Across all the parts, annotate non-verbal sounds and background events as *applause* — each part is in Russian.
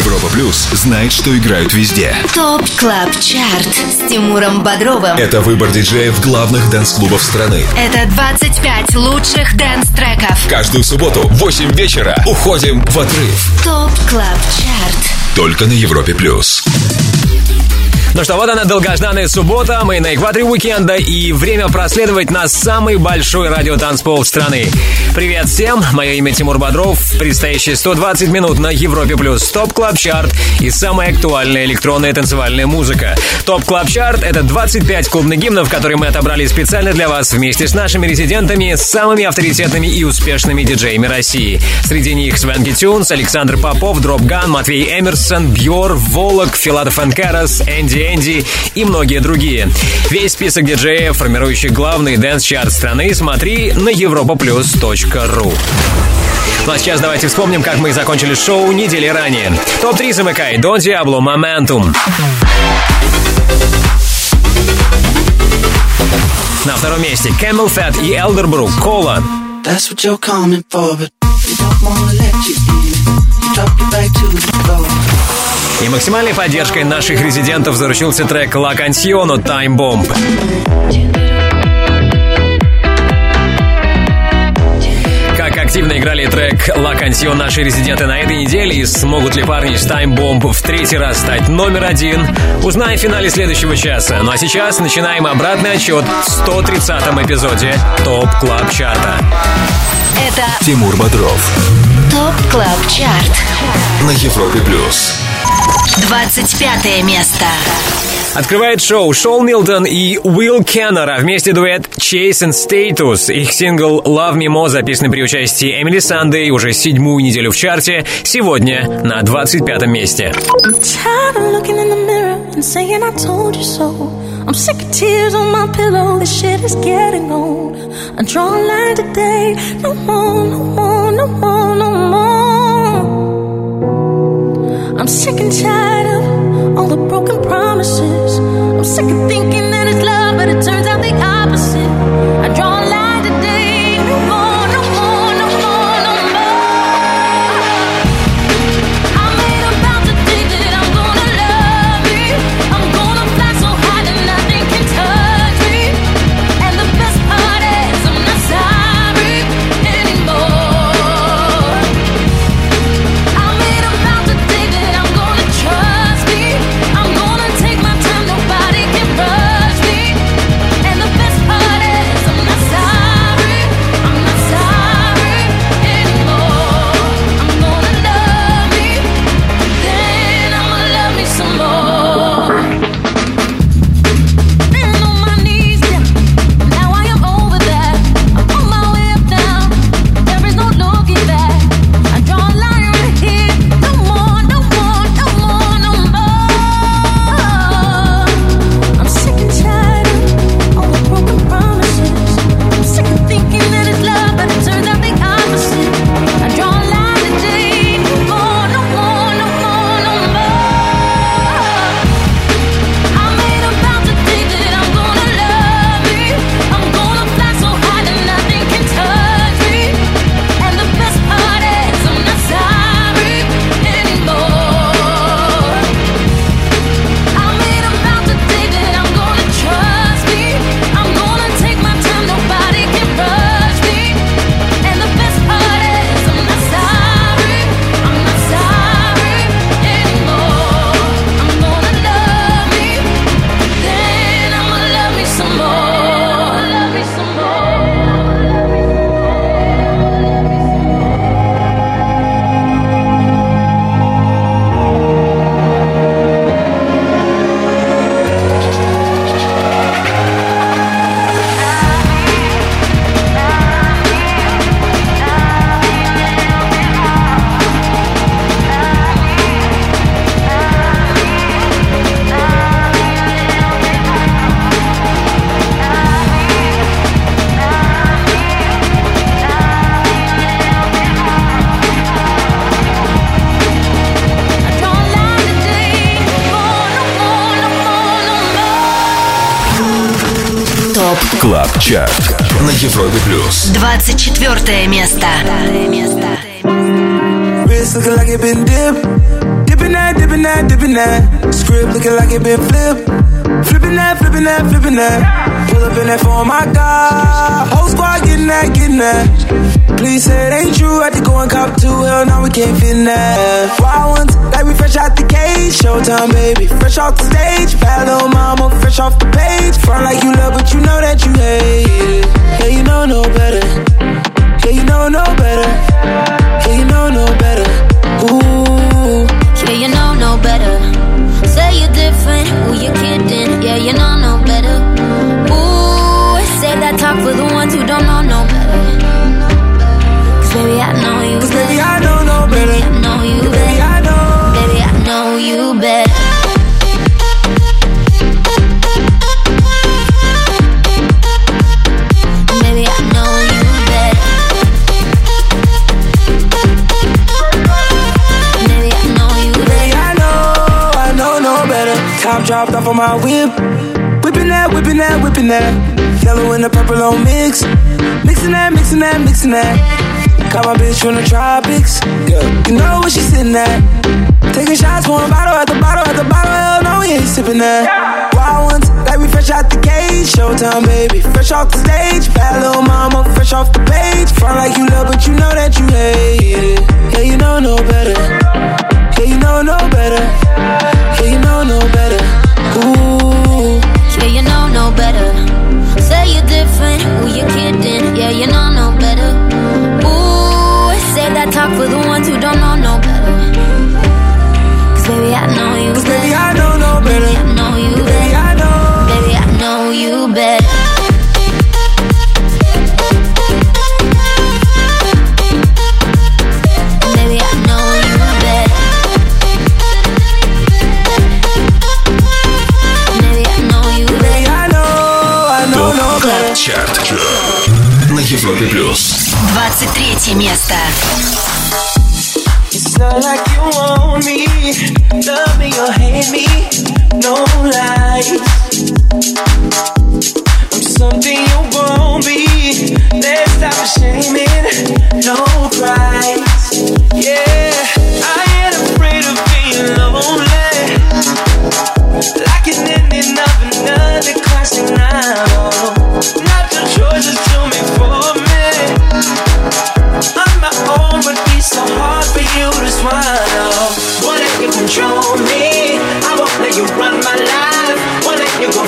Европа Плюс знает, что играют везде. Top Club Chart с Тимуром Бодровым. Это выбор диджеев главных dance-клубов страны. Это 25 лучших dance-треков. Каждую субботу в 8 вечера уходим в отрыв. Top Club Chart. Только на Европе Плюс. Ну что, вот она, долгожданная суббота, мы на экваторе уикенда и время проследовать на самый большой радиотанцпол страны. Привет всем, мое имя Тимур Бодров, предстоящие 120 минут на Европе Плюс Top Club Chart и самая актуальная электронная танцевальная музыка. Top Club Chart — это 25 клубных гимнов, которые мы отобрали специально для вас вместе с нашими резидентами, самыми авторитетными и успешными диджеями России. Среди них Swanky Tunes, Александр Попов, Dropgun, Matvey Emerson, Бьор, Волок, Filatov & Karas, Энди Энди и многие другие. Весь список диджеев, формирующих главный dance-чарт страны, смотри на europaplus.ru. Ну а сейчас давайте вспомним, как мы закончили шоу недели ранее. Топ-3 замыкай. Дон Диабло, Моментум. На втором месте Camel Fat и Elderbrook, Кола. That's what you're coming for, but you don't wanna let you in. You drop your back to the floor. И максимальной поддержкой наших резидентов заручился трек «La Canción» от Time Bomb. Как активно играли трек «La Canción» наши резиденты на этой неделе и смогут ли парни с Time Bomb в третий раз стать номер один, узнаем в финале следующего часа. Ну а сейчас начинаем обратный отчет в 130-м эпизоде TOP Club Chart а. Это Тимур Бодров TOP CLUB CHART. на Европе Плюс. 25 место. Открывает шоу Сол Милтон и Уилл Кеннард, а вместе дуэт Chase and Status. Их сингл Love Me More, записанный при участии Эмели Санде уже седьмую неделю в чарте, сегодня на 25 месте. I'm sick of tears on my pillow. This shit is getting old. I draw a line today. No more, no more, no more, no more. I'm sick and tired of all the broken promises. I'm sick of thinking that it's love, but it turns out the opposite. 24 место. Mixing that, mixing my bitch from the tropics. Yeah. You know where she sitting at. Taking shots, one bottle at the bottle at the bottle. Hell no, we ain't sipping that. Wild ones, like we fresh out the cage. Showtime, baby. Fresh off the stage. Bad little mama, fresh off the page. Front like you love, but you know that you hate it. Yeah, you know no better. Yeah, you know no better. Yeah, you know no better. Ooh. Yeah, you know no better. Say you're different. Who you kidding? Yeah, you know no better. Ooh, say that talk for the ones who don't know no better. Cause baby, I know you Cause baby. I know no better. Европе плюс. 23 место. It's not like you want me, love me or hate me, no lies. I'm something you won't be. Let's stop shaming, no cries. Yeah, I ain't afraid of being lonely. Like an ending of another classic now. Not your choices So hard for you to smile. Wanna you control me? I won't let you run my life. Wanna you go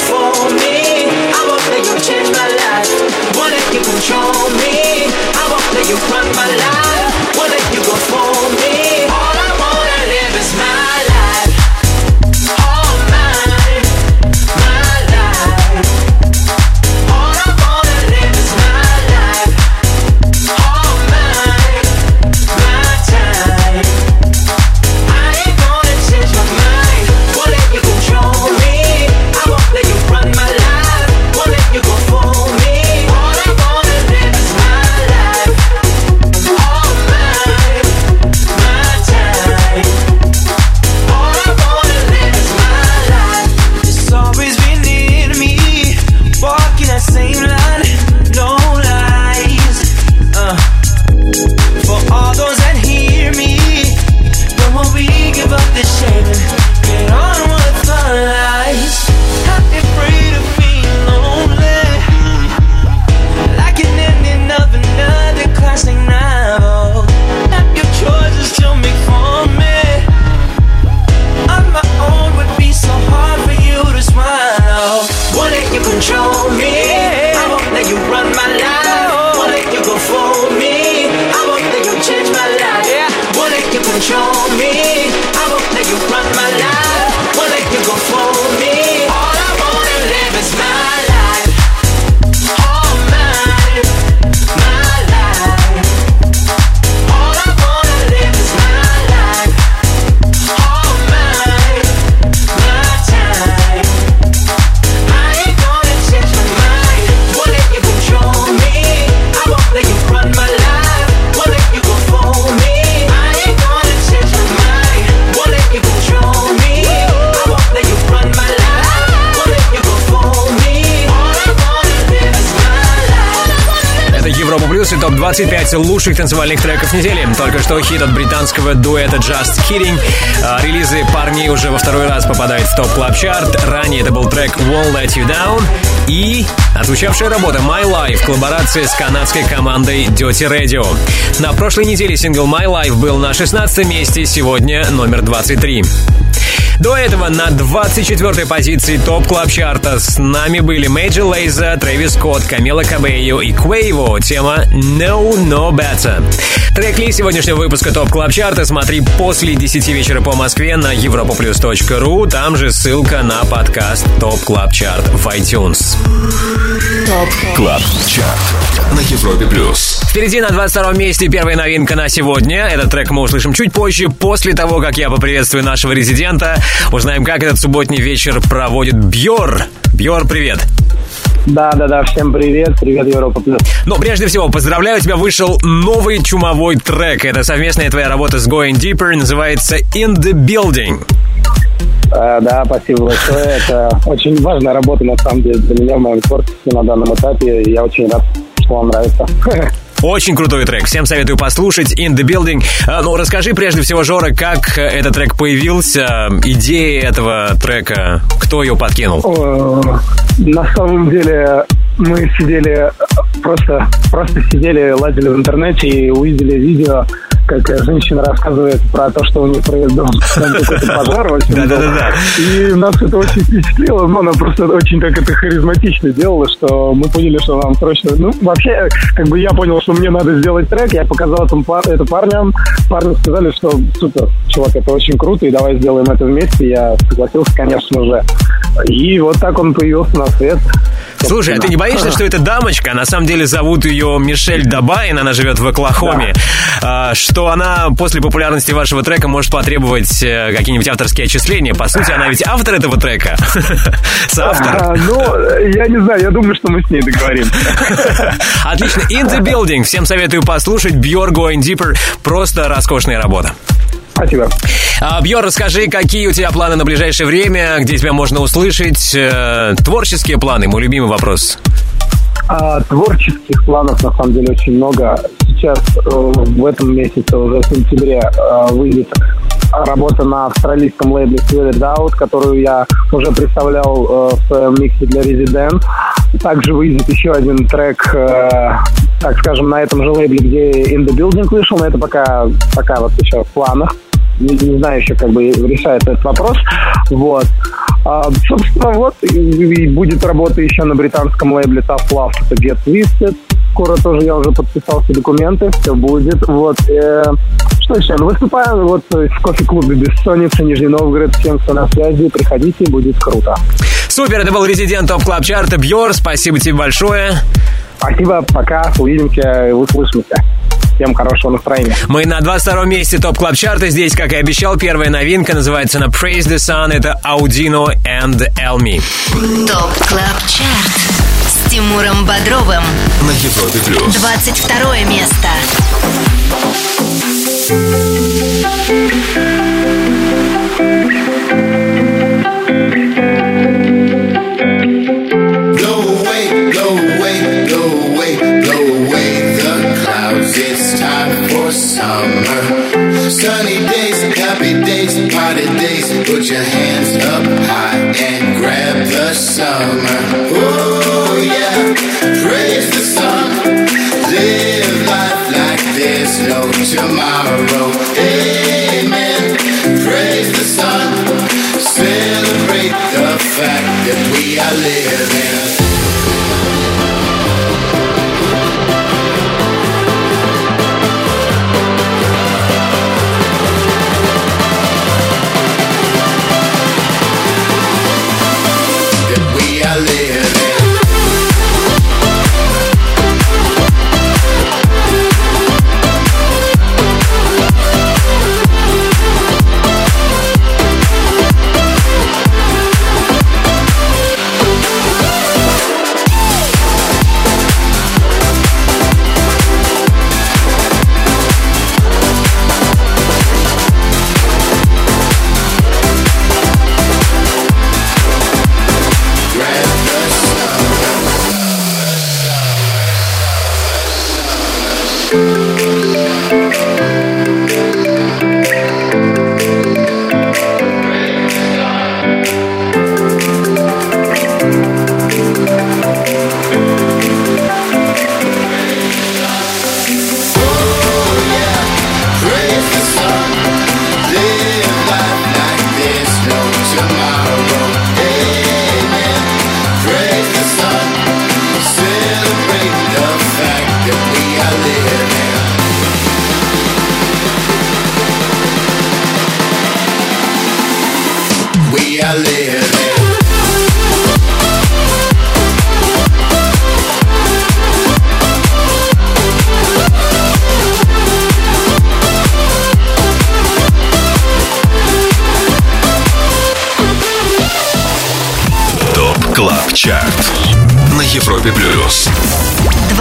25 лучших танцевальных треков недели. Только что хит от британского дуэта Just Kidding. А, релизы парней уже во второй раз попадают в топ клаб чарт Ранее это был трек Won't Let You Down. И отзвучавшая работа My Life, коллаборация с канадской командой Dirty Radio. На прошлой неделе сингл My Life был на 16 месте, сегодня номер 23. До этого на 24-й позиции топ клаб чарта с нами были Major Lazer, Трэвис Скотт, Камила Кабейо и Quavo. Тема No No Better. Трек-лист сегодняшнего выпуска TOP Club Chart а смотри после 10 вечера по Москве на europaplus.ru. Там же ссылка на подкаст TOP Club Chart в iTunes. TOP Club Chart на Европе Плюс. Впереди на 22 месте первая новинка на сегодня. Этот трек мы услышим чуть позже, после того, как я поприветствую нашего резидента. Узнаем, как этот субботний вечер проводит Бьор. Бьор, привет. Да, да, да, всем привет, привет, Европа Плюс. Но прежде всего, поздравляю, у тебя вышел новый чумовой трек. Это совместная твоя работа с Going Deeper, называется In the Building. Э, да, спасибо большое. Это очень важная работа, на самом деле, для меня в моем творчестве на данном этапе. и Я очень рад, что вам нравится. *laughs* Очень крутой трек. Всем советую послушать In the Building. А, Ну, расскажи прежде всего, Жора, как э, этот трек появился, идея этого трека, кто ее подкинул? Э, На самом деле мы сидели, просто, просто сидели, лазили в интернете и увидели видео, как женщина рассказывает про то, что у них произошел какой-то пожар. Да-да-да. И нас это очень впечатлило, но она просто очень так это харизматично делала, что мы поняли, что нам срочно... Ну, вообще, как бы я понял, что мне надо сделать трек, я показал этому пар- это парням, парни сказали, что супер, чувак, это очень круто, и давай сделаем это вместе. Я согласился, конечно же. И вот так он появился на свет. Слушай, а ты не боишься, что эта дамочка, на самом деле зовут ее Мишель Дабайн, она живет в Оклахоме, а, что она после популярности вашего трека может потребовать э, какие-нибудь авторские отчисления? По сути, она ведь автор этого трека. *laughs* Соавтор. А, ну, я не знаю, я думаю, что мы с ней договоримся. *laughs* Отлично. In the Building. Всем советую послушать. Björk Going Deeper. Просто роскошная работа. Спасибо. А, Бьор, расскажи, какие у тебя планы на ближайшее время, где тебя можно услышать, э, творческие планы, мой любимый вопрос. А, творческих планов на самом деле очень много. Сейчас э, в этом месяце, уже в сентябре, э, выйдет работа на австралийском лейбле Sweated Out, которую я уже представлял э, в своем миксе для Resident. Также выйдет еще один трек, э, так скажем, на этом же лейбле, где In The Building вышел, но это пока, пока вот еще в планах. Не, не знаю еще, как бы решается этот вопрос. Вот. А, собственно, вот и, и будет работа еще на британском лейбле Tough Love, это Get Twisted. Скоро тоже я уже подписал все документы, все будет. Вот. э, что еще? Ну, выступаем вот в кофе-клубе Бессонница, Нижний Новгород. Всем, кто на связи, приходите, будет круто. Супер, это был резидент топ клаб чарта Бьор. Спасибо тебе большое. Спасибо, пока, увидимся, услышимся. Всем хорошего настроения. Мы на 22 месте топ клаб чарта Здесь, как и обещал, первая новинка называется на Praise the Sun. Это Audino and Elmi. ТОП КЛАБ ЧАРТ с Тимуром Бодровым. На Европе Плюс. 22 место. Summer. Sunny days, happy days, party days. Put your hands up high and grab the summer. Oh yeah, praise the sun. Live life like there's no tomorrow. Amen. Praise the sun. Celebrate the fact that we are living.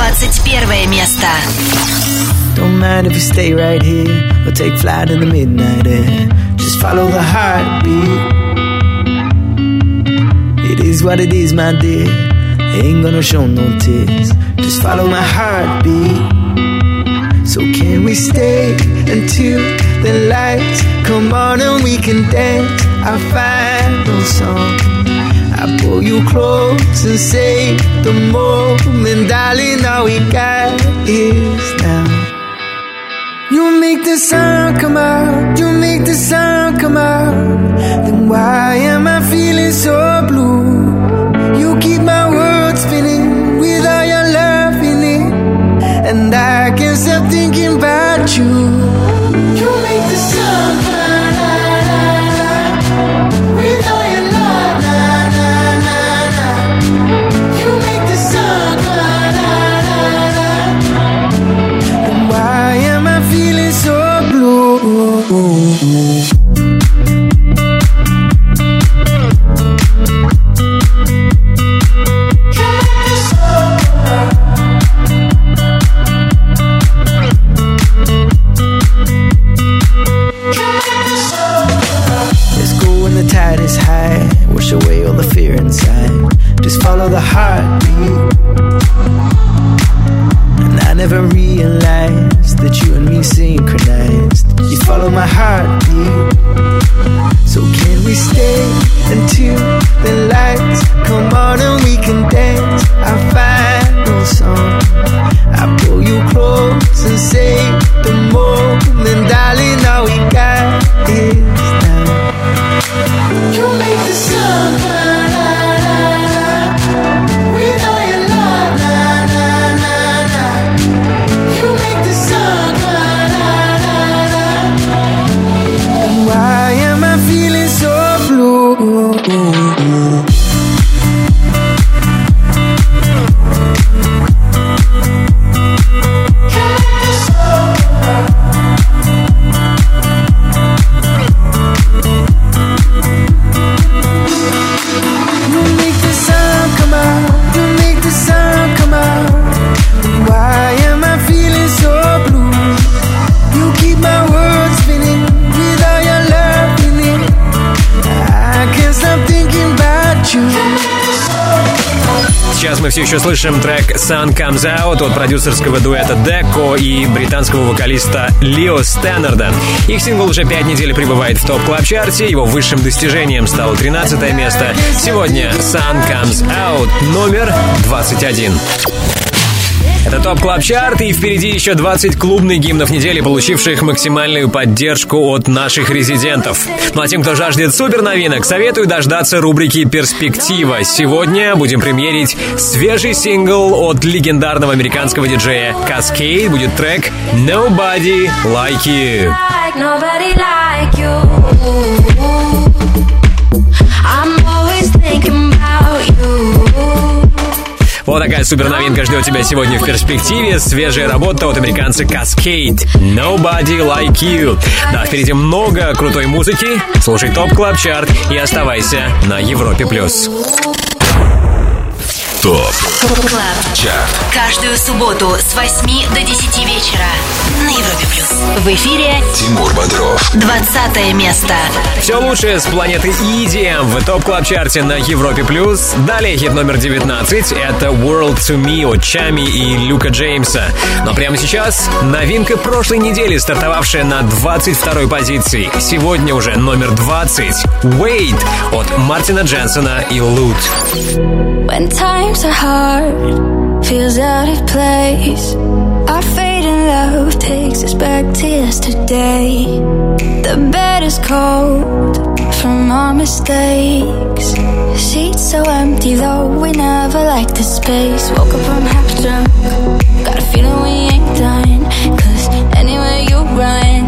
21 место. Don't mind if you stay right here or take flight in the midnight air. Just follow the heartbeat. It is what it is, my dear. Ain't gonna show no tears. Just follow my heartbeat. So can we stay until the lights come on and we can dance our final song? I pull you close and say the moment, darling, all we got is now. You make the sound come out, you make the sound come out. Then why am I Сейчас мы все еще слышим трек Sun Comes Out от продюсерского дуэта Decco и британского вокалиста Лио Стэннерда. Их сингл уже пять недель пребывает в топ клаб чарте его высшим достижением стало 13 место. Сегодня Sun Comes Out номер 21. Это TOP Club Chart, и впереди еще 20 клубных гимнов недели, получивших максимальную поддержку от наших резидентов. Ну а тем, кто жаждет супер новинок, советую дождаться рубрики «Перспектива». Сегодня будем премьерить свежий сингл от легендарного американского диджея Kaskade. Будет трек «Nobody Like You». nobody like you. I'm Вот такая супер новинка ждет тебя сегодня в перспективе. Свежая работа от американца Kaskade. Nobody Like You. Да, впереди много крутой музыки. Слушай TOP Club Chart и оставайся на Европе+. плюс. TOP Club. CHART Каждую субботу с 8 до 10 вечера на Европе плюс. В эфире Тимур Бодров 20 место. Все лучшее с планеты EDM в TOP Club Chart е на Европе+. плюс. Далее хит номер 19 — это World to Me от Tchami и Люка Джеймса. Но прямо сейчас новинка прошлой недели, стартовавшая на 22 позиции. Сегодня уже номер 20 — Wait от Мартина Дженсона и Loote. When things are hard, feels out of place. Our fate in love takes us back to yesterday. The bed is cold from our mistakes. Seats so empty, though we never liked the space. Woke up from half drunk, got a feeling we ain't done. Cause anywhere you run,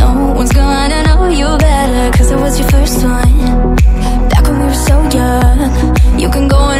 no one's gonna know you better. Cause it was your first one. Back when we were so young, you can go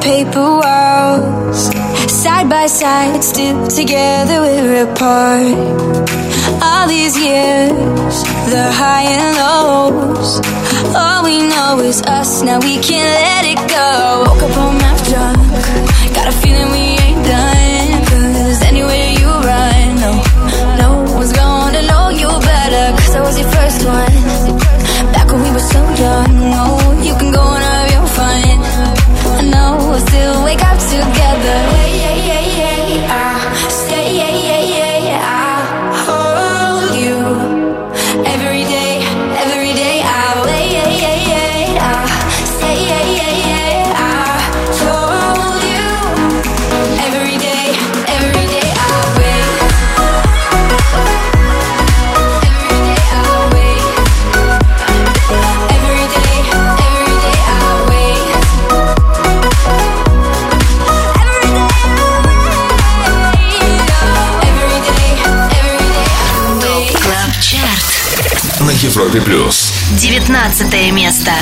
paper walls. Side by side, still together, we're apart. All these years, the high and lows. All we know is us, now we can't let it go. Woke up on 15 место.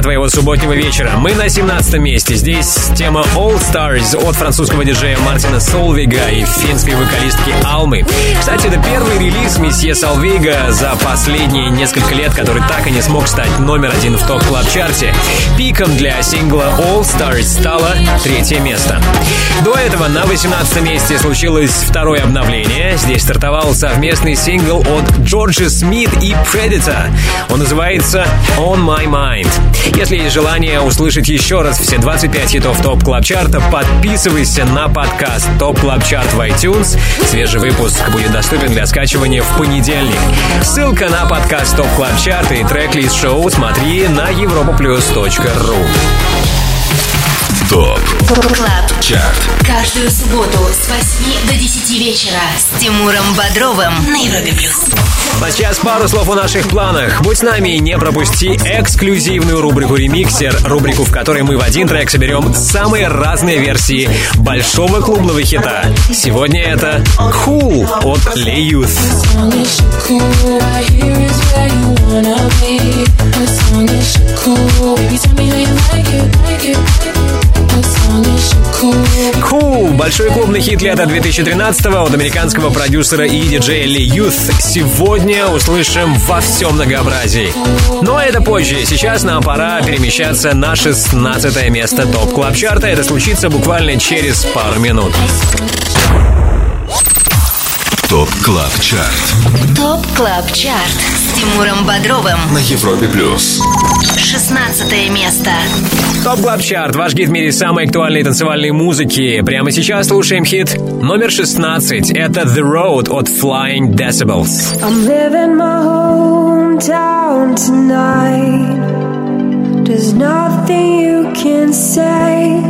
Для твоего субботнего вечера. Мы на 17 месте. Здесь тема All Stars от французского диджея Мартина Солвига и финской вокалистки Алмы. Кстати, это первый релиз месье Солвига за последние несколько лет, который так и не смог стать номер один в топ клаб чарте Пиком для сингла All Stars стало третье место. До этого на 18 месте случилось второе обновление. Здесь стартовал совместный сингл от Джорджа Смит и Predator. Он называется On My Mind. Если есть желание услышать еще раз все 25 хитов TOP Club Chart а, подписывайся на подкаст TOP Club Chart в iTunes. Свежий выпуск будет доступен для скачивания в понедельник. Ссылка на подкаст TOP Club Chart и трек-лист шоу смотри на europaplus.ru TOP CLUB CHART Каждую субботу с 8 до 10 вечера с Тимуром Бодровым на Европе Плюс. А сейчас пару слов о наших планах. Будь с нами и не пропусти эксклюзивную рубрику «Ремиксер», рубрику, в которой мы в один трек соберем самые разные версии большого клубного хита. Сегодня это «Cool» от Lay Youth. Cool. Большой клубный хит лета 2013 от американского продюсера и диджея Ли Юth. Сегодня услышим во всем многообразии. Но это позже. Сейчас нам пора перемещаться на 16 место топ клаб чарта Это случится буквально через пару минут. ТОП КЛАБ ЧАРТ. ТОП КЛАБ ЧАРТ С Тимуром Бодровым. На Европе Плюс. 16 место. ТОП КЛАБ ЧАРТ. Ваш гид в мире самой актуальной танцевальной музыки. Прямо сейчас слушаем хит. Номер 16 Это The Road от Flying Decibels. I'm living my hometown tonight. There's nothing you can say.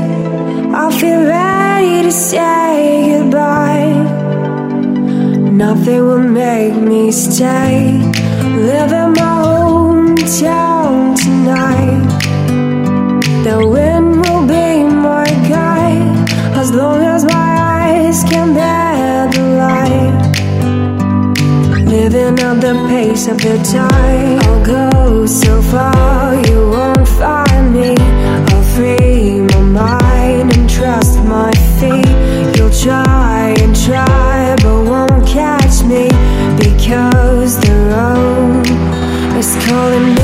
I feel ready to say goodbye. Nothing will make me stay. Live in my hometown tonight. The wind will be my guide as long as my eyes can bear the light. Living at the pace of the tide, I'll go so far you won't find me. calling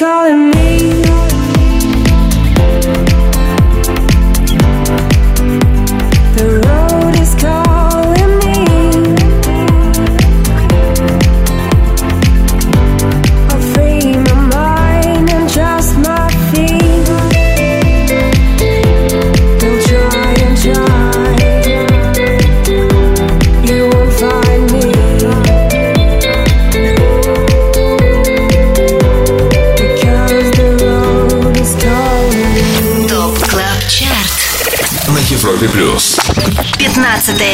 calling me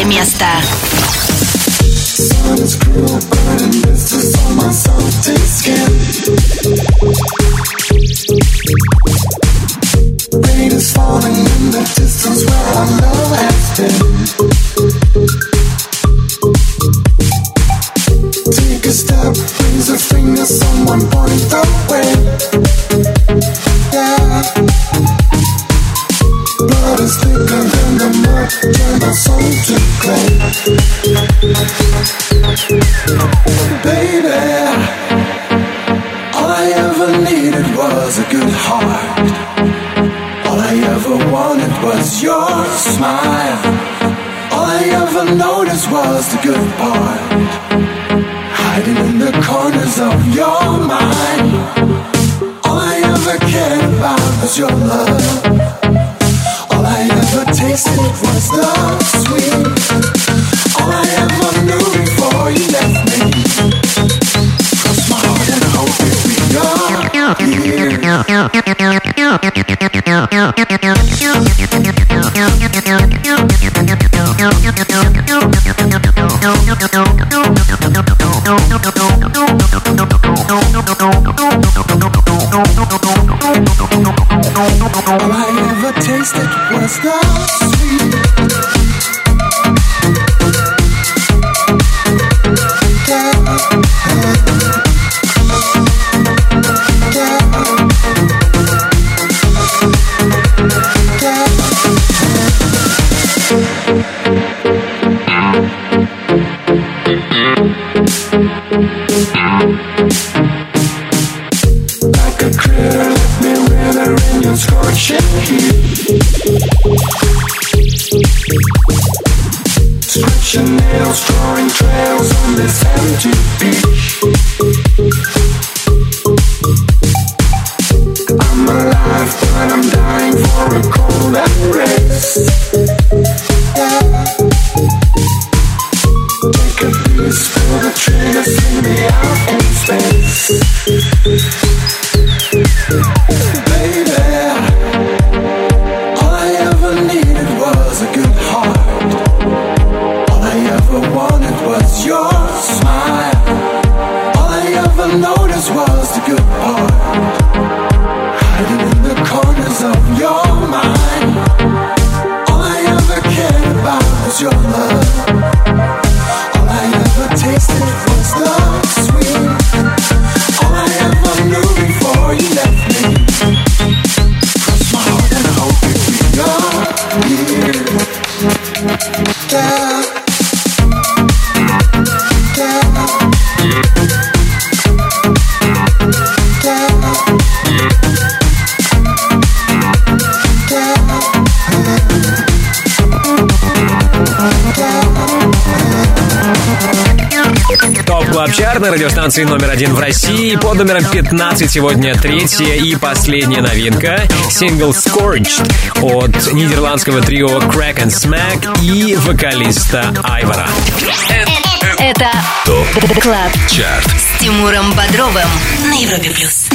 место. Nails drawing trails on this empty beach. Радиостанции номер один в России. Под номером 15 сегодня третья и последняя новинка. Сингл Scorched от нидерландского трио Kraak and Smaak и вокалиста Айвара. Это TOP CLUB CHART с Тимуром Бодровым на Европе Плюс.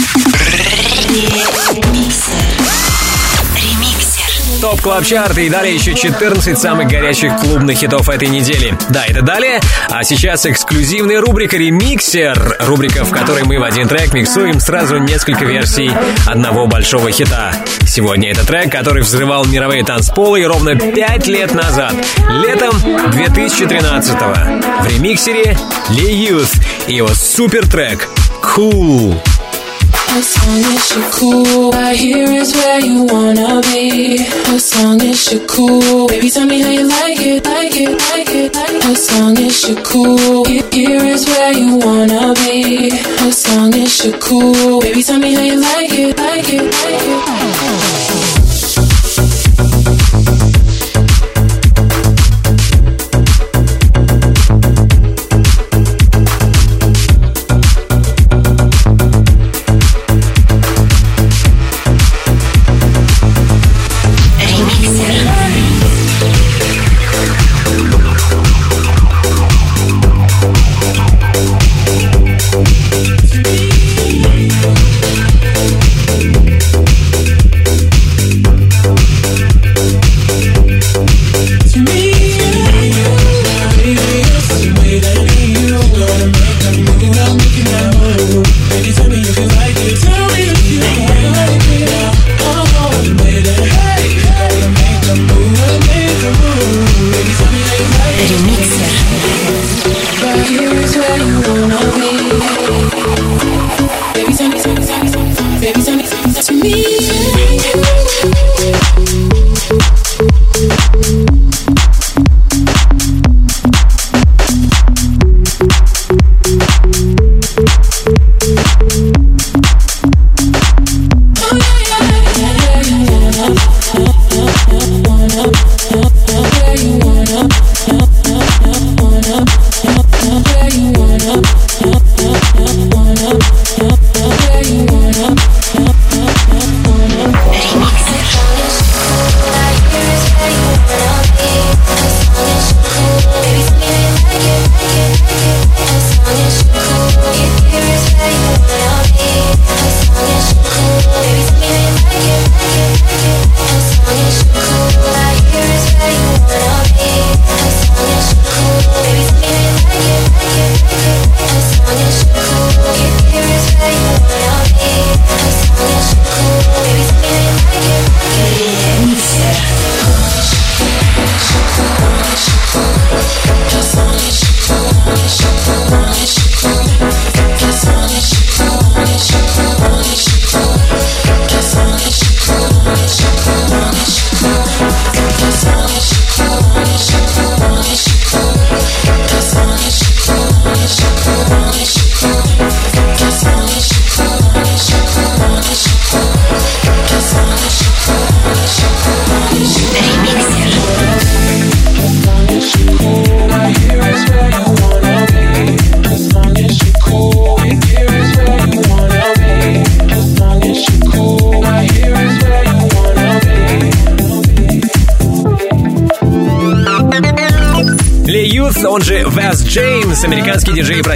TOP Club Chart и далее еще 14 самых горячих клубных хитов этой недели. Да, это далее. А сейчас эксклюзивная рубрика «Ремиксер». Рубрика, в которой мы в один трек миксуем сразу несколько версий одного большого хита. Сегодня это трек, который взрывал мировые танцполы ровно 5 лет назад. Летом 2013-го. В ремиксере Ли Youth и его супер трек «Cool». As long as you're cool, right here is where you wanna be. As long as you're cool, baby, tell me how you like it, like it, like it, like it. As long as you're cool, here is where you wanna be. As long as you're cool, baby, tell me how you like it, like it, like it. Like it.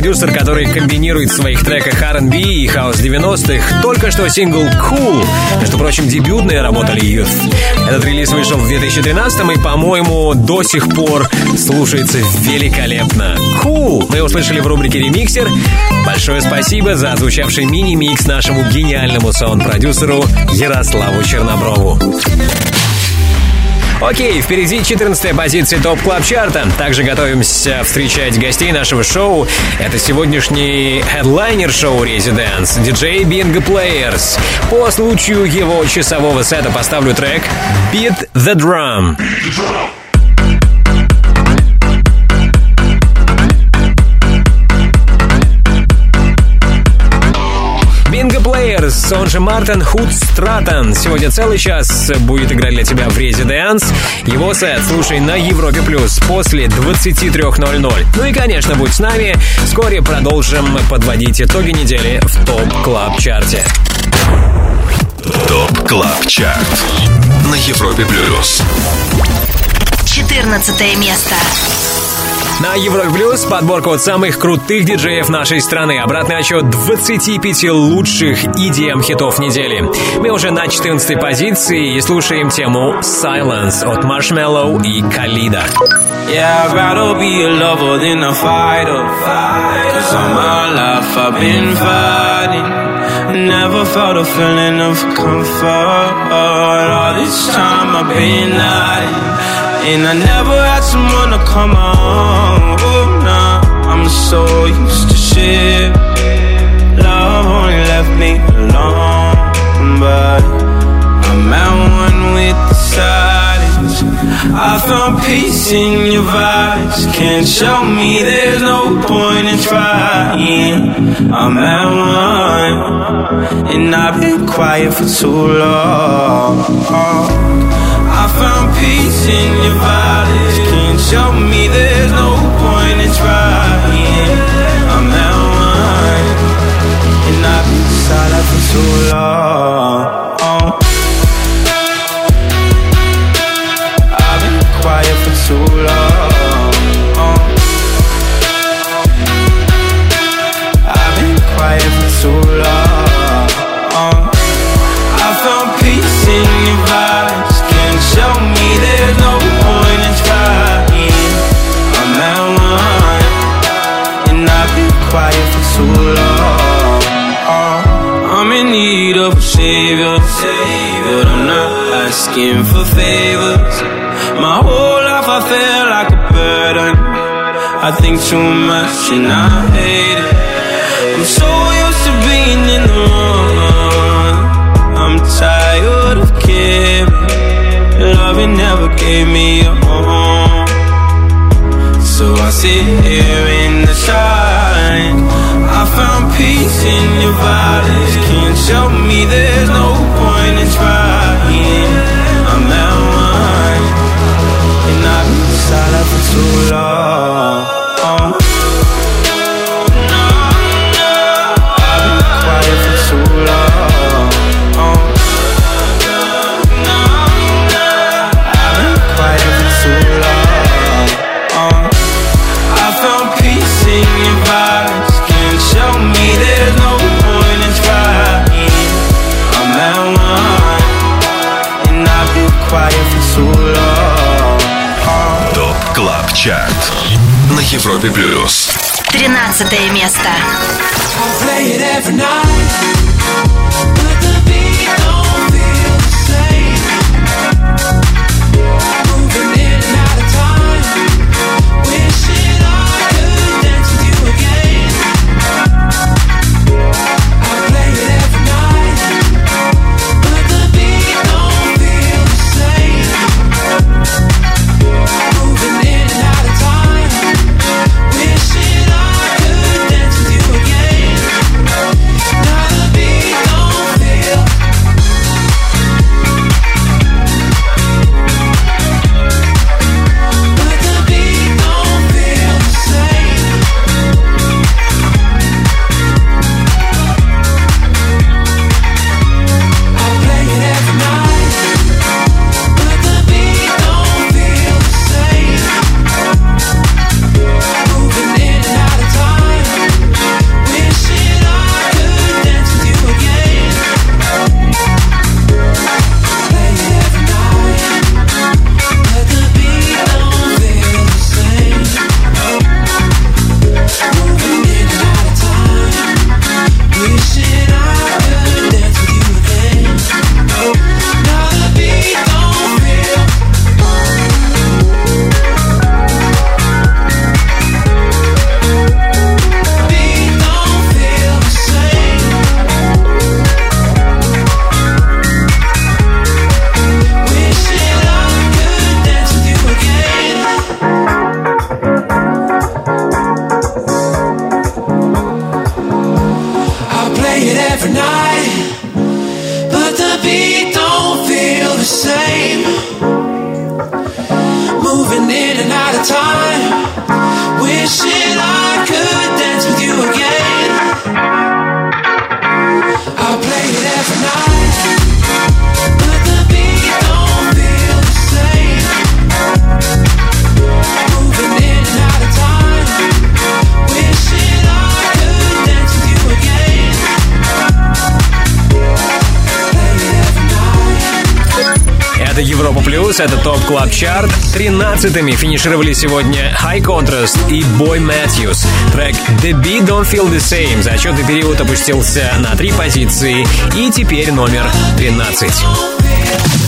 Продюсер, который комбинирует в своих треках R&B и хаус 90-х. Только что сингл Cool, между прочим, дебютная работа Youth. Этот релиз вышел в 2013 и, по-моему, до сих пор слушается великолепно. Cool мы услышали в рубрике «Ремиксер». Большое спасибо за звучавший мини-микс нашему гениальному саунд-продюсеру Ярославу Черноброву. Окей, впереди 14 позиция TOP Club Chart а. Также готовимся встречать гостей нашего шоу. Это сегодняшний хедлайнер шоу Residents, диджей Bingo Players. По случаю его часового сета поставлю трек Beat the Drum. Players, он же Мартин Худ Стратон. Сегодня целый час будет играть для тебя в Резиденс. Его сет слушай на Европе Плюс после 23.00. Ну и, конечно, будь с нами. Вскоре продолжим подводить итоги недели в TOP Club Chart е. TOP Club Chart на Европе Плюс. 14 место. На Европе Плюс подборка от самых крутых диджеев нашей страны. Обратный отчет 25 лучших EDM-хитов недели. Мы уже на 14 позиции и слушаем тему Silence от Marshmello и Калида. Never felt a feeling of comfort. All this time I've been hiding. And I never had someone to come on. Oh, nah, I'm so used to shit. Love only left me alone, but I'm at one with the silence. I found peace in your vibes. Can't show me there's no point in trying. I'm at one, and I've been quiet for too long. I found peace in your violence. Can't show me there's no point in trying. I'm at one, and I've been silent for too long. Asking for favors. My whole life I feel like a burden. I think too much and I hate it. I'm so used to being in the wrong. I'm tired of caring. Loving never gave me a home. So I sit here in the shine. I found peace in your violence. Can't show me there's no Чарт на Европе Плюс. 13 место. I could dance with you Club Chart. Тринадцатыми финишировали сегодня High Contrast и Boy Matthews. Трек The Beat Don't Feel The Same за отчетный период опустился на три позиции и теперь номер 13.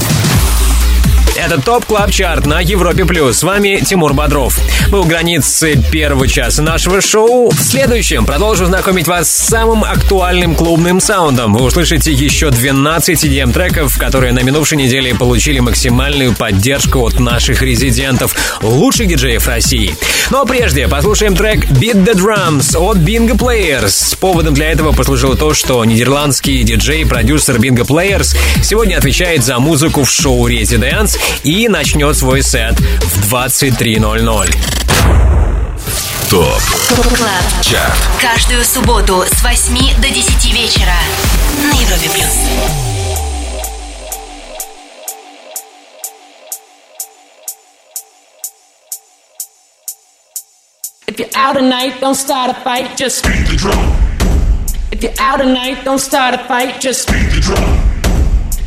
Это TOP Club Chart на Европе Плюс. С вами Тимур Бодров. Мы у границы первого часа нашего шоу. В следующем продолжу знакомить вас с самым актуальным клубным саундом. Вы услышите еще 12 EDM треков, которые на минувшей неделе получили максимальную поддержку от наших резидентов, лучших диджеев России. Но прежде послушаем трек Beat the Drums от Bingo Players. Поводом для этого послужило то, что нидерландский диджей и продюсер Bingo Players сегодня отвечает за музыку в шоу ResiDANCE и начнет свой сет в 23.00. TOP Club. Chart. Каждую субботу с 8 до 10 вечера на Европе плюс. If you're out at night, don't start a fight, just beat the drum. If you're out at night, don't start a fight, just beat the drum.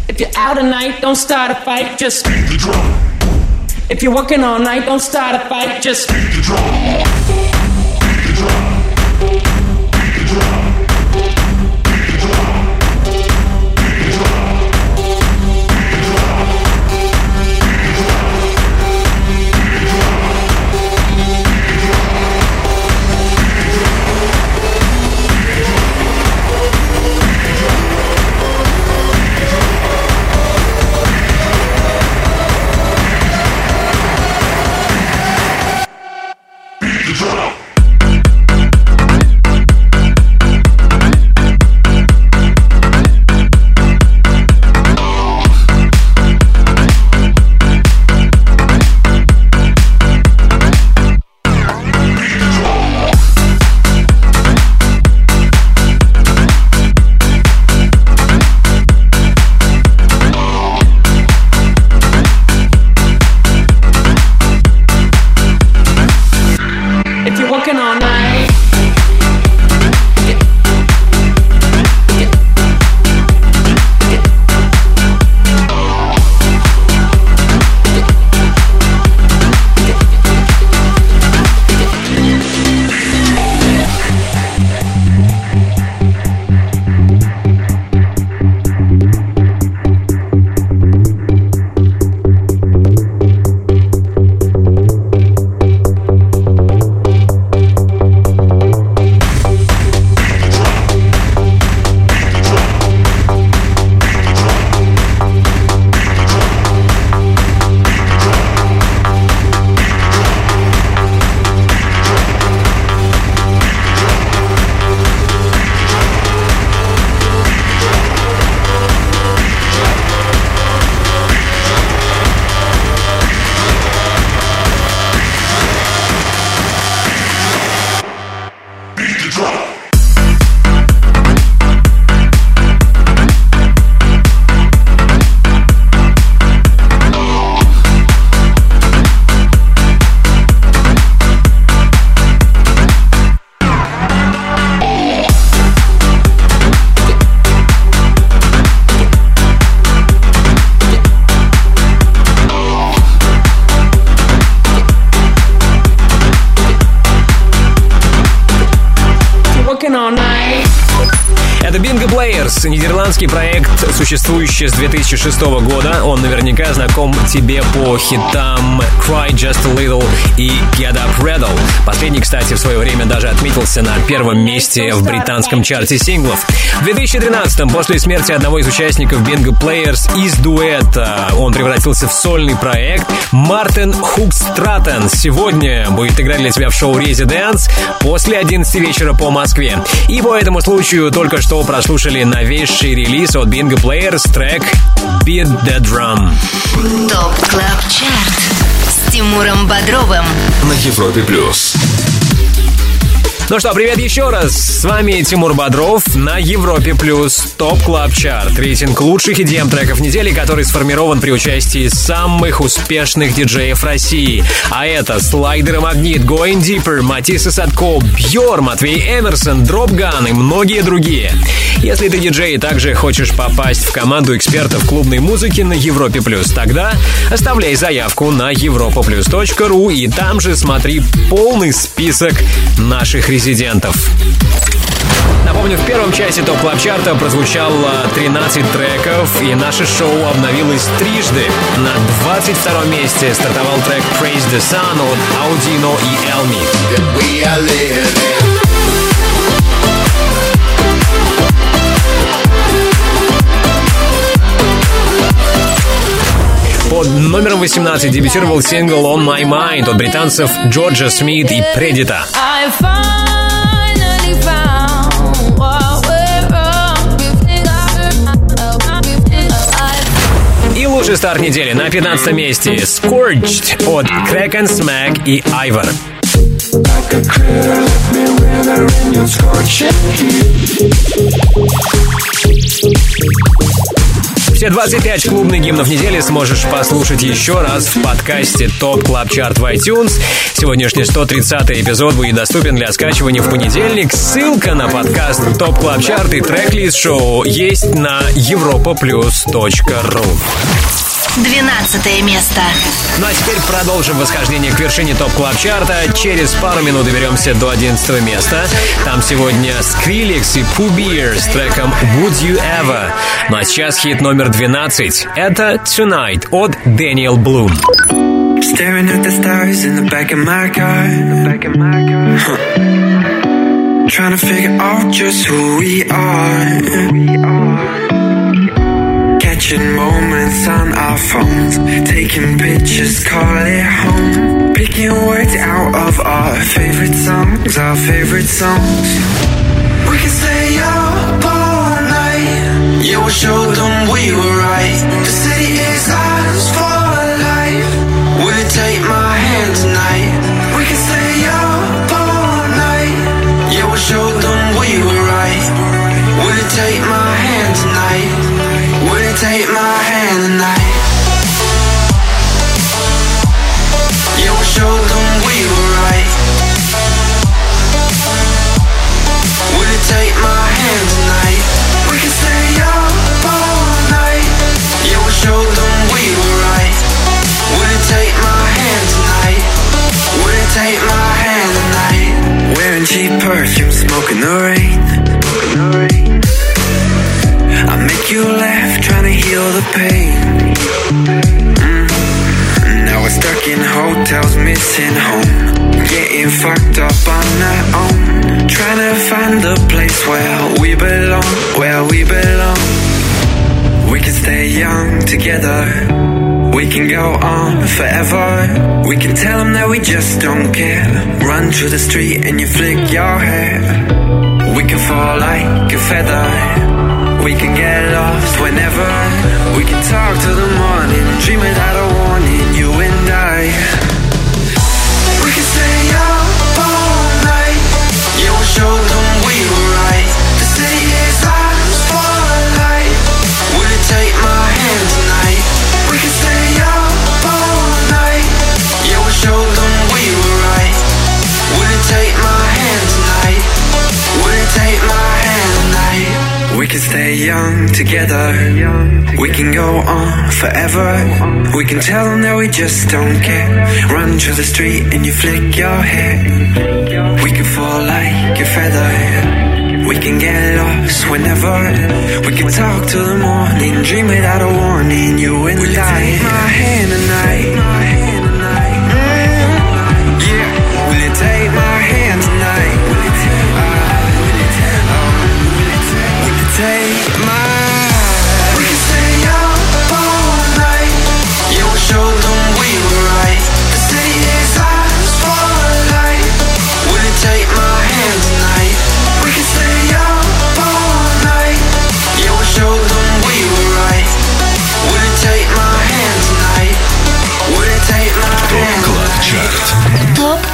If you're out at night, don't start a fight, just beat the drum. If you're working all night, don't start a fight, just beat the drum. If working all. Это Bingo Players, нидерландский проект, существующий с 2006 года. Он наверняка знаком тебе по хитам Cry Just a Little и Get Up Rattle. Последний, кстати, в свое время даже отметился на первом месте в британском чарте синглов. В 2013 после смерти одного из участников Bingo Players из дуэта он превратился в сольный проект. Мартин Хукстратен сегодня будет играть для тебя в шоу Residence после 11 вечера по Москве. И по этому случаю только что прослушали новейший релиз от Bingo Players трек Beat the Drum. Top Club Chart с Тимуром Бодровым. На Европе плюс. Ну что, привет еще раз. С вами Тимур Бодров на Европе Плюс Top Club Chart. Рейтинг лучших EDM треков недели, который сформирован при участии самых успешных диджеев России. А это Слайдер Магнит, Going Deeper, Матис и Садко, Бьор, Матвей Эмерсон, Дропган и многие другие. Если ты диджей и также хочешь попасть в команду экспертов клубной музыки на Европе Плюс, тогда оставляй заявку на europaplus.ru и там же смотри полный список наших резидентов резидентов. Напомню, в первом часе топ клаб чарта прозвучало 13 треков, и наше шоу обновилось трижды. На 22 месте стартовал трек Praise the Sun от Audino и Elmi. Под номером 18 дебютировал сингл On My Mind от британцев Джорджа Смит и Предита. И лучший старт недели на 15 месте Scorched от Kraak and Smaak и Ivor. Все 25 клубных гимнов недели сможешь послушать еще раз в подкасте Top Club Chart в iTunes. Сегодняшний 130 эпизод будет доступен для скачивания в понедельник. Ссылка на подкаст Top Club Chart и трек-лист шоу есть на europaplus.ru 12 место. Ну а теперь продолжим восхождение к вершине топ клаб чарта Через пару минут доберемся до 11 места. Там сегодня Skrillex и Pooh Beer с треком Would You Ever. Ну а сейчас хит номер 12. Это Tonight от Daniel Bloom. Staring at the stars in the back of my car. Back of my car. Huh. Trying to figure out just who we are. Who we are. Catching moments on our phones, taking pictures, call it home. Picking words out of our favorite songs, our favorite songs. We can stay up all night. Yeah, we'll show them we were right. The city is ours for life. We'll take my cheap perfume, smoking the rain I make you laugh, trying to heal the pain. Mm. Now we're stuck in hotels, missing home. Getting fucked up on our own. Trying to find the place where we belong, where we belong. We can stay young together. We can go on forever. We can tell them that we just don't care. Run through the street and you flick your hair. We can fall like a feather. We can get lost whenever We can talk till the morning Dream without a warning You and I We can stay up all night Yeah, we'll show can stay young together. We can go on forever. We can tell them that we just don't care. Run through the street and you flick your hair. We can fall like a feather. We can get lost whenever. We can talk till the morning, dream without a warning. You and I. Take my hand tonight.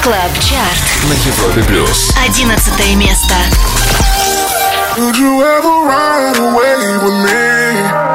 Клаб Чарт. На Европе Плюс. Одиннадцатое место. Would you ever ride away with me?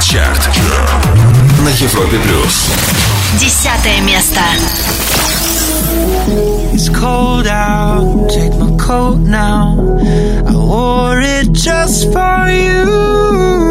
Чарт. На Европе плюс. Десятое место. It's cold out, take my coat now. I wore it just for you.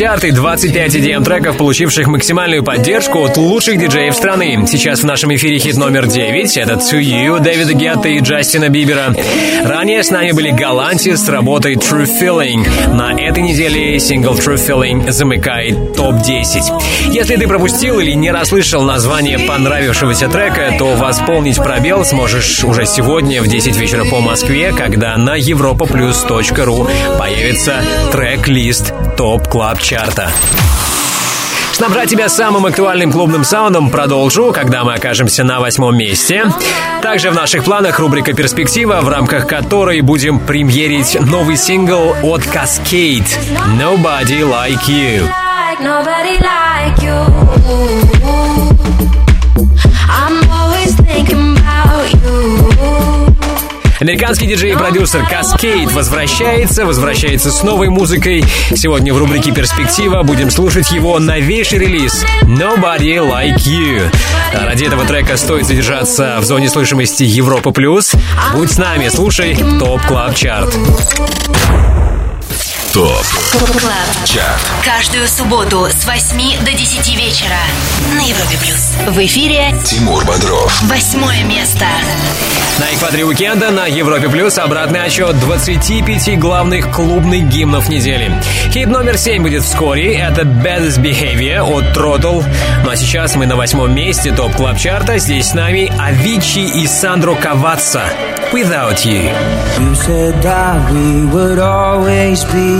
Чарт и 25 EDM треков, получивших максимальную поддержку от лучших диджеев страны. Сейчас в нашем эфире хит номер 9. Это To You, Дэвида Гетта и Джастина Бибера. Ранее с нами были Галанти с работой True Feeling. На этой неделе сингл True Feeling замыкает топ-10. Если ты пропустил или не расслышал название понравившегося трека, то восполнить пробел сможешь уже сегодня в 10 вечера по Москве, когда на europaplus.ru появится трек-лист Top Club Chart'а. Снабжать тебя самым актуальным клубным саундом продолжу, когда мы окажемся на восьмом месте. Также в наших планах рубрика «Перспектива», в рамках которой будем премьерить новый сингл от Kaskade «Nobody Like You». nobody like you. Американский диджей и продюсер Kaskade возвращается, возвращается с новой музыкой. Сегодня в рубрике «Перспектива» будем слушать его новейший релиз «Nobody Like You». Ради этого трека стоит задержаться в зоне слышимости Европа+. плюс. Будь с нами, слушай Top Club Chart. ТОП Клаб. Чарт. Каждую субботу с 8 до 10 вечера на Европе плюс. В эфире Тимур Бодров. восьмое место. На экваторе уикенда на Европе Плюс обратный отчет 25 главных клубных гимнов недели. Хит номер 7 будет вскоре. Это Baddest Behavior от Throttle. Ну а сейчас мы на восьмом месте топ клаб чарта. Здесь с нами Авичи и Сандро Каватса. Without You. You said that we would always be.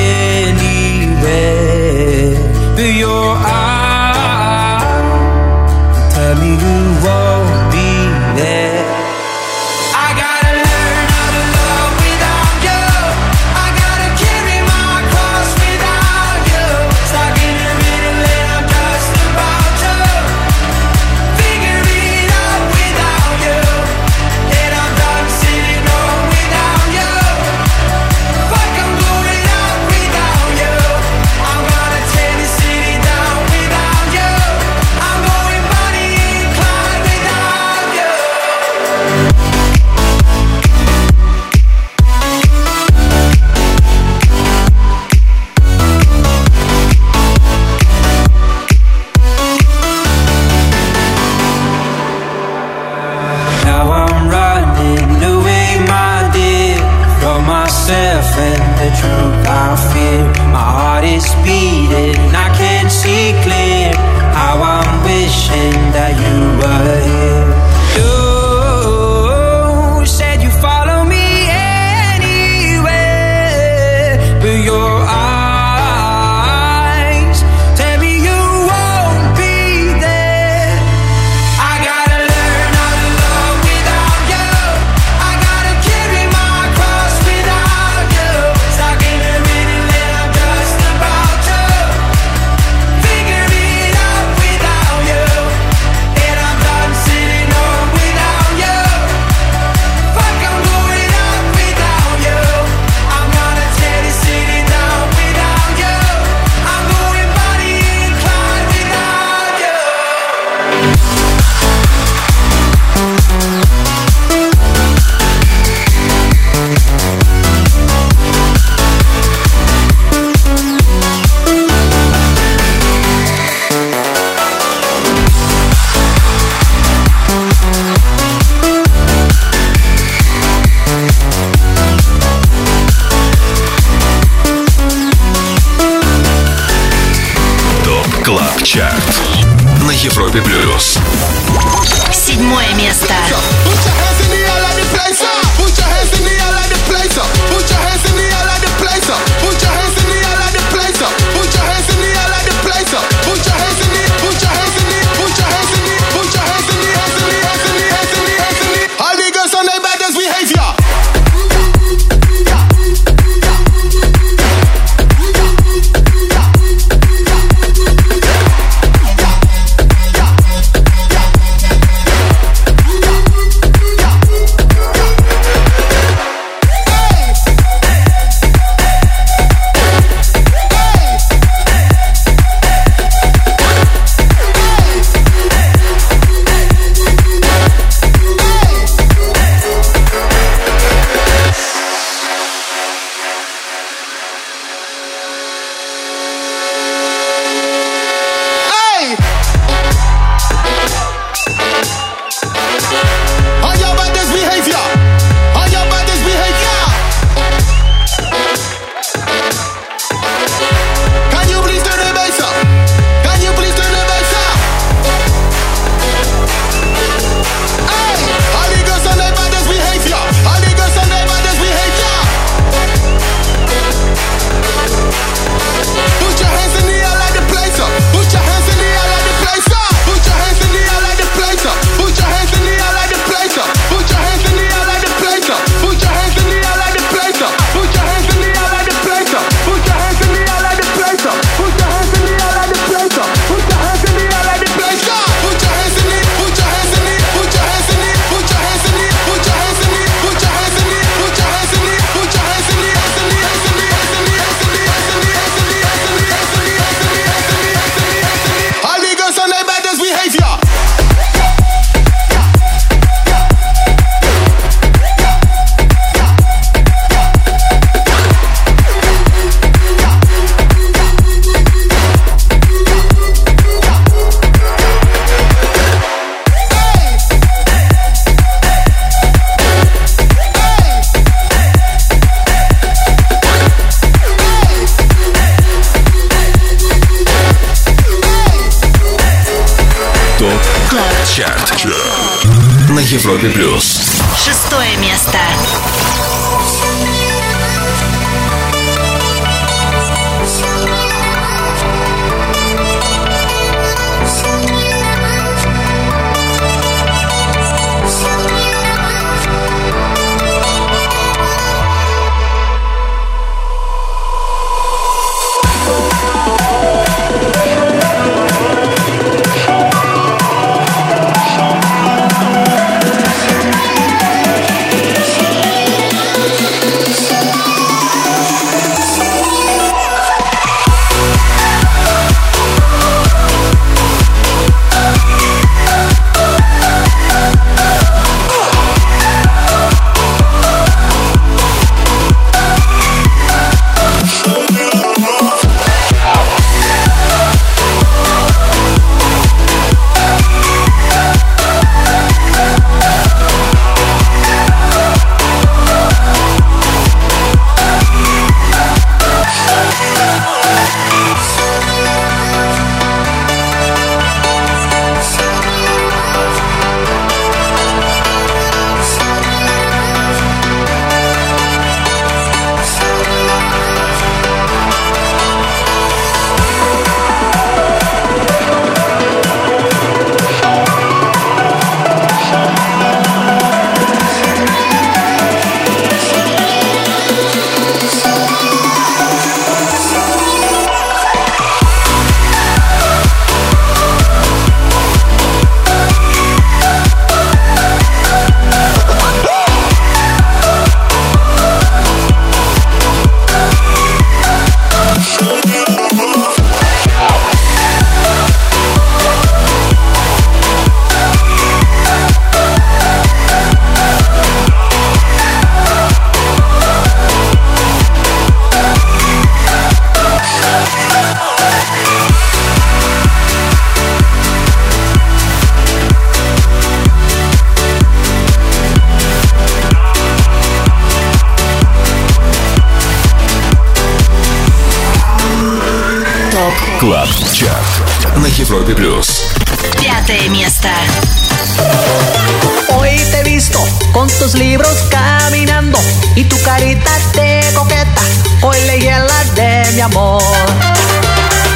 tus libros caminando y tu carita de coqueta hoy le llena de mi amor.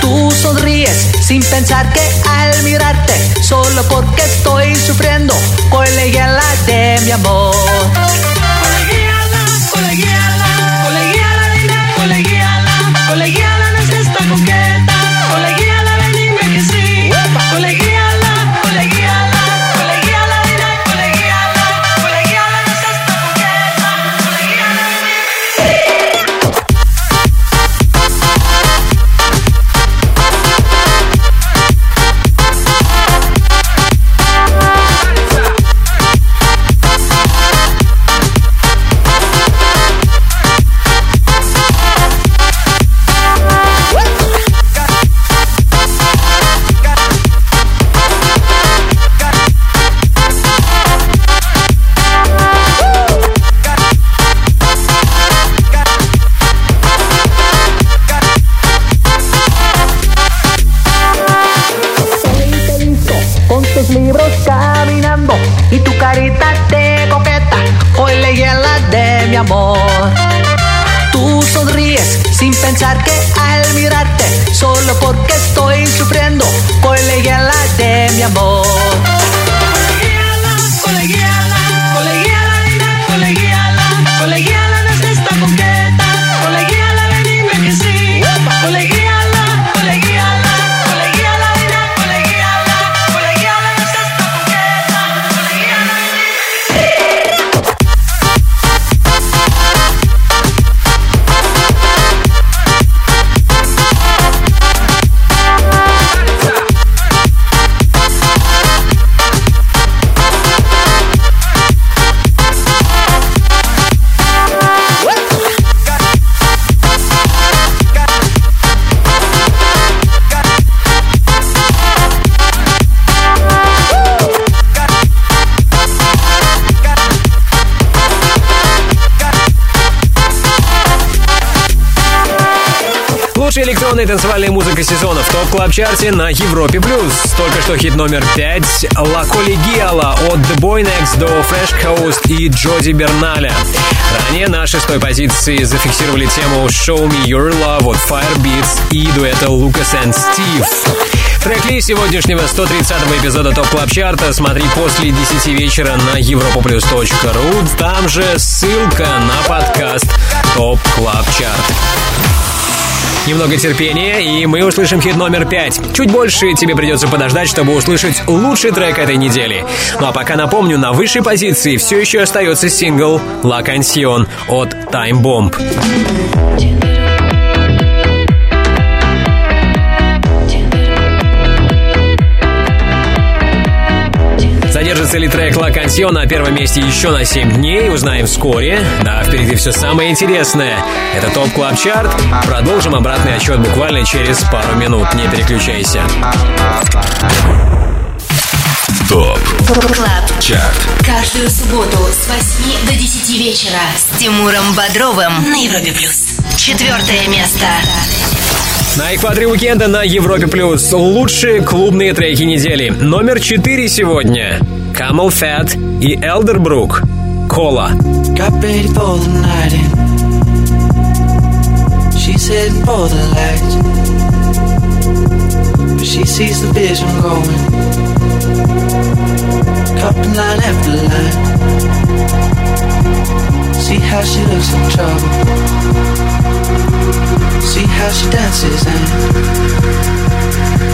Tú sonríes sin pensar que al mirarte, solo porque estoy sufriendo, hoy le llena de mi amor. Top Club Chart'е на Европе плюс. Только что хит номер пять «La Colegiala» от The Boy Next Door, Fresh Coast и Джоди Берналя. Ранее на шестой позиции зафиксировали тему «Show Me Your Love» от Firebeatz и дуэта Lucas and Steve. Трек-лист сегодняшнего 130-го эпизода Top Club Chart'а смотри после 10 вечера на europaplus.ru. Там же ссылка на подкаст Top Club Chart. Немного терпения, и мы услышим хит номер пять. Чуть больше тебе придется подождать, чтобы услышать лучший трек этой недели. Ну а пока напомню, на высшей позиции все еще остается сингл «La Canción» от Time Bomb. Задержится ли трек «La Canción» на первом месте еще на 7 дней, узнаем вскоре. Да, впереди все самое интересное. Это Top Club Chart. Продолжим обратный отсчет буквально через пару минут. Не переключайся. Top Club. Chart. Каждую субботу с 8 до 10 вечера с Тимуром Бодровым на Европе плюс. Четвертое место. На экваторе уикенда на Европе Плюс лучшие клубные треки недели. Номер 4 сегодня. Camel Fat и Elderbrook. Кола. Got ready for the night in. She's heading for the light. But she sees the vision going. Cupping line after line. See how she looks in trouble. See how she dances and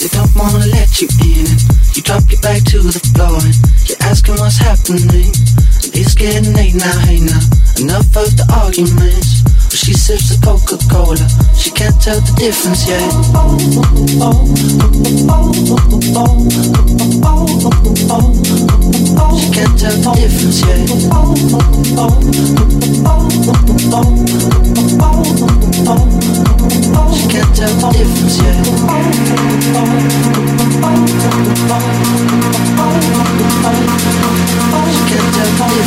they don't wanna let you in. You drop your back to the floor and you're asking what's happening. It's getting late now, hey now. Enough of the arguments. She sips a Coca-Cola, she can't tell the difference yet. She can't tell the difference yet. She can't tell the difference yet. She can't tell the difference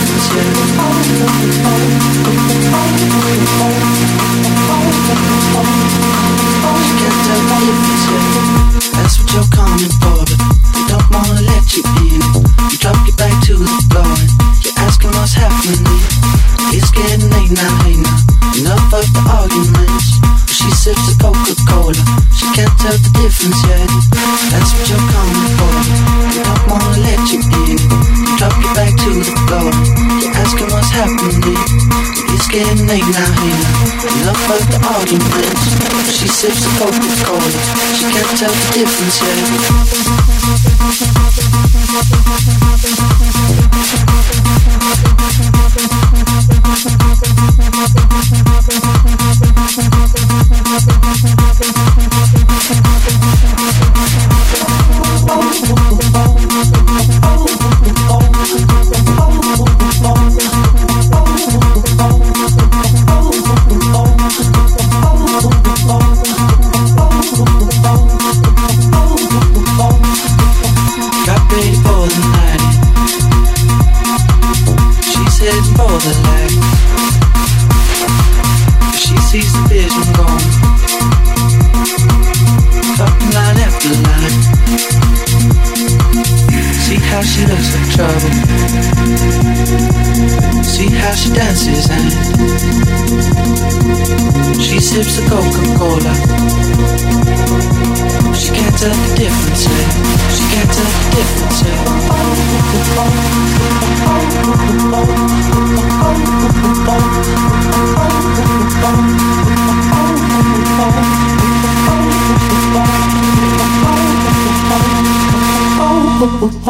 yet. That's what you're coming for, they don't wanna let you in. To the floor you're asking what's happening. It's getting late now, now. Enough of the arguments. She sips a Coca-Cola, she can't tell the difference yet.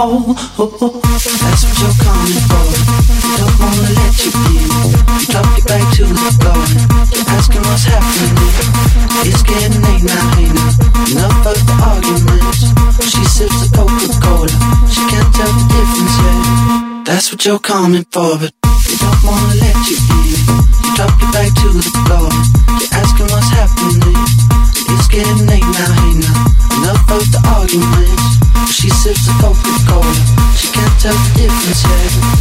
Oh, oh, oh. That's what you're coming for. Don't wanna let you in. You drop your back to the floor. You're asking what's happening. It's getting late now, hey now. Enough of the arguments. She sips a Coca-Cola. She can't tell the difference yet. That's what you're coming for, but they don't wanna let you in. You drop your back to the floor. You're asking what's happening. It's getting late now, hey now. Enough of the arguments. She sips a Coca-Cola. это не случайно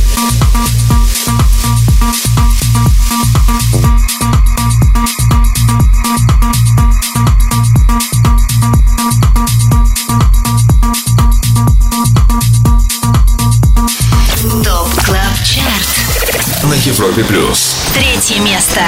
Европе плюс. Третье место.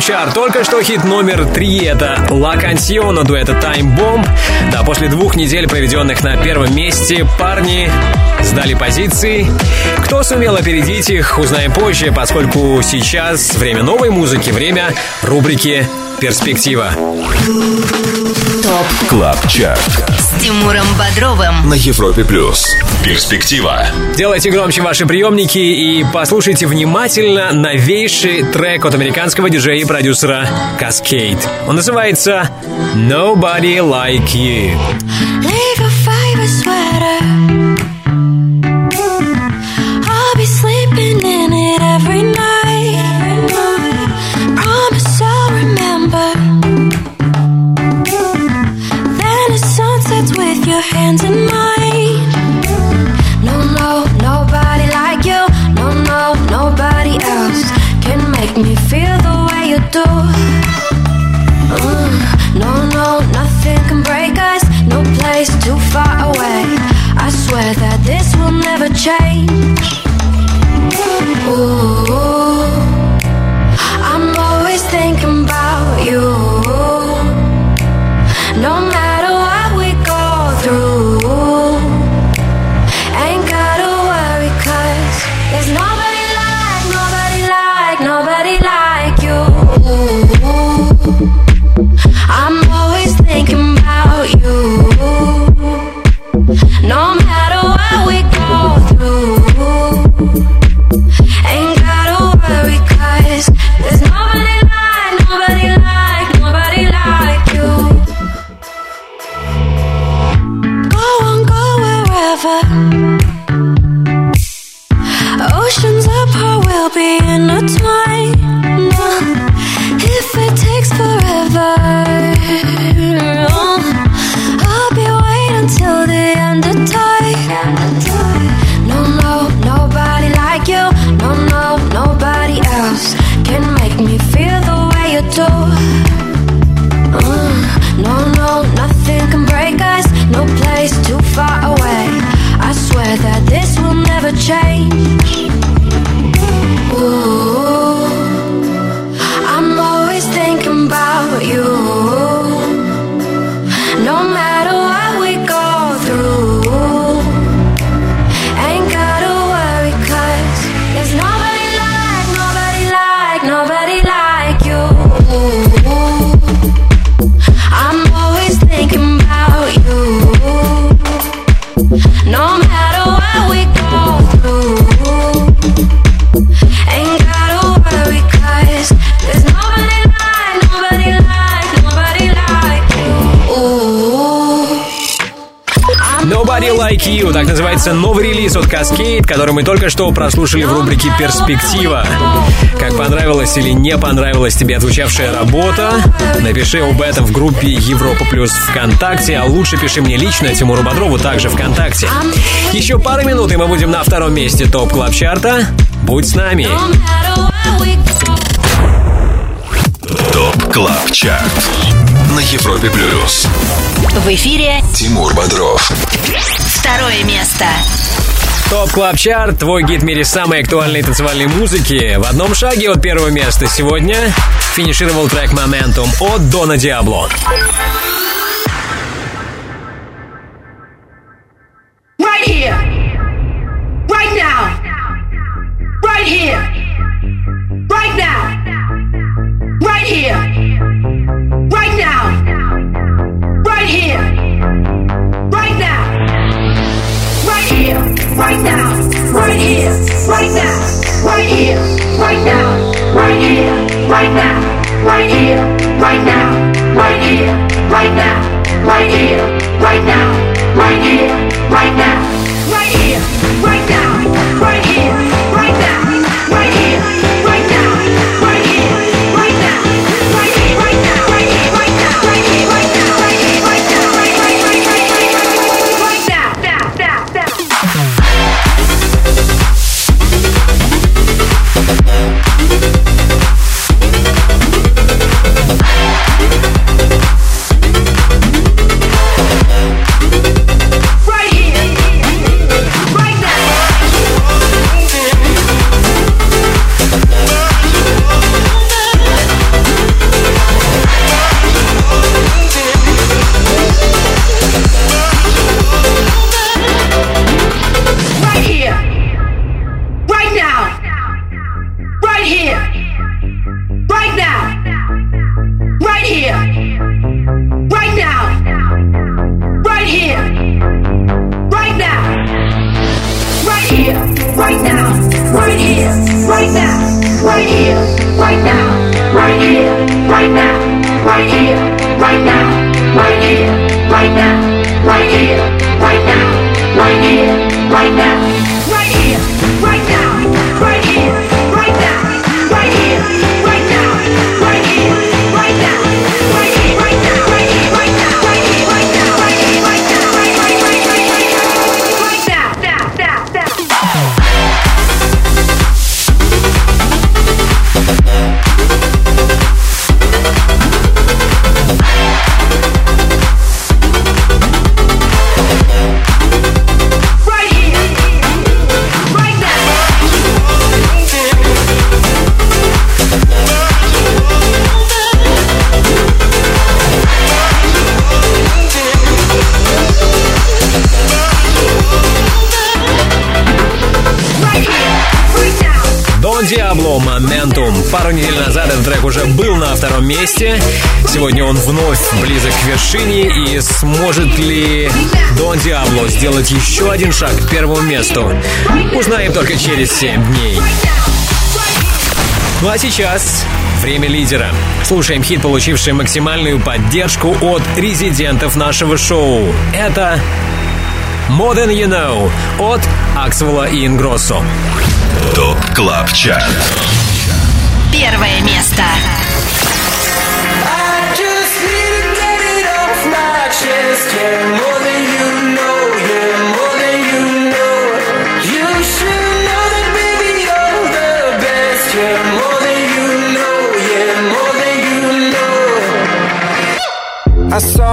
Club Только что хит номер три. Это La Canción от дуэта Time Bomb. Да, После двух недель, проведенных на первом месте, парни сдали позиции. Кто сумел опередить их, узнаем позже, поскольку сейчас время новой музыки, время рубрики «Перспектива». Top Club Chart С Тимуром Бодровым На Европе Плюс Перспектива Делайте громче ваши приемники и послушайте внимательно новейший трек от американского диджея и продюсера Cascade. Он называется «Nobody Like You» «Kaskade», который мы только что прослушали в рубрике «Перспектива». Как понравилась или не понравилась тебе отзвучавшая работа, напиши об этом в группе «Европа плюс ВКонтакте», а лучше пиши мне лично, Тимуру Бодрову, также ВКонтакте. Еще пару минут, и мы будем на втором месте Top Club Chart'а. Будь с нами! Top Club Chart на Европе Плюс. В эфире Тимур Бодров. Второе место. Top Club Chart, твой гид в мире самой актуальной танцевальной музыки. В одном шаге от первого места сегодня финишировал трек «Momentum» от Don Diablo. сделать еще один шаг к первому месту. Узнаем только через 7 дней. Ну а сейчас время лидера. Слушаем хит, получивший максимальную поддержку от резидентов нашего шоу. Это More Than You Know от Axwell'а и Ingrosso. Top Club Chart. Первое место.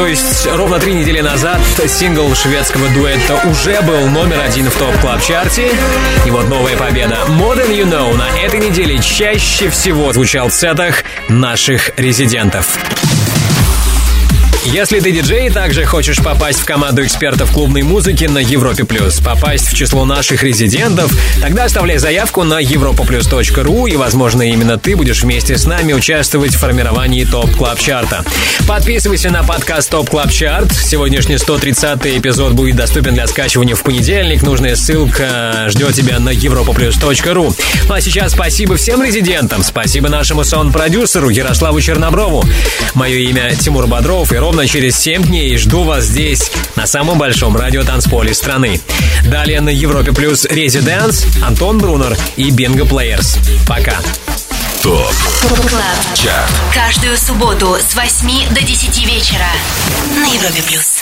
То есть ровно три недели назад сингл шведского дуэта уже был номер один в Top Club Chart'е. И вот новая победа «More Than You Know» на этой неделе чаще всего звучал в сетах наших резидентов. Если ты диджей и также хочешь попасть в команду экспертов клубной музыки на Европе Плюс, попасть в число наших резидентов, тогда оставляй заявку на europaplus.ru и, возможно, именно ты будешь вместе с нами участвовать в формировании Top Club Chart'а. Подписывайся на подкаст Top Club Chart. Сегодняшний 130 эпизод будет доступен для скачивания в понедельник. Нужная ссылка ждет тебя на europaplus.ru. Ну а сейчас спасибо всем резидентам. Спасибо нашему саунд-продюсеру Ярославу Черноброву. Мое имя Тимур Бодров, и ровно через 7 дней жду вас здесь, на самом большом радиотанцполе страны. Далее на Европе Плюс Резиденс, Антон Брунер и Bingo Players. Пока. Top Club Chart. Каждую субботу с 8 до 10 вечера на Европе Плюс.